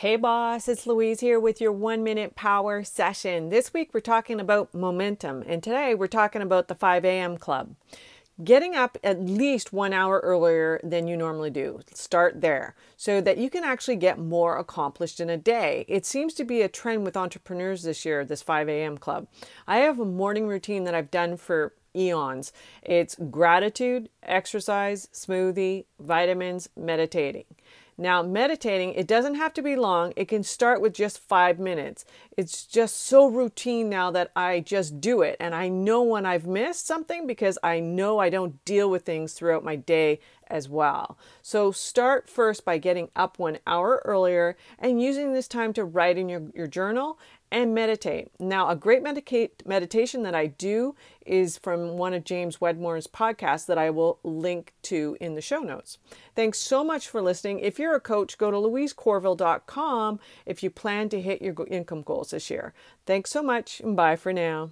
Hey boss, it's Louise here with your one minute power session. This week we're talking about momentum, and today we're talking about the 5 a.m. club. Getting up at least one hour earlier than you normally do. Start there so that you can actually get more accomplished in a day. It seems to be a trend with entrepreneurs this year, this 5 a.m. club. I have a morning routine that I've done for eons. It's gratitude, exercise, smoothie, vitamins, meditating. Now, meditating, it doesn't have to be long. It can start with just five minutes. It's just so routine now that I just do it. And I know when I've missed something because I know I don't deal with things throughout my day as well. So start first by getting up one hour earlier and using this time to write in your, your journal and meditate. Now, a great medicate, meditation that I do is from one of James Wedmore's podcasts that I will link to in the show notes. Thanks so much for listening. If you're a coach, go to louisecorville.com if you plan to hit your income goals this year. Thanks so much and bye for now.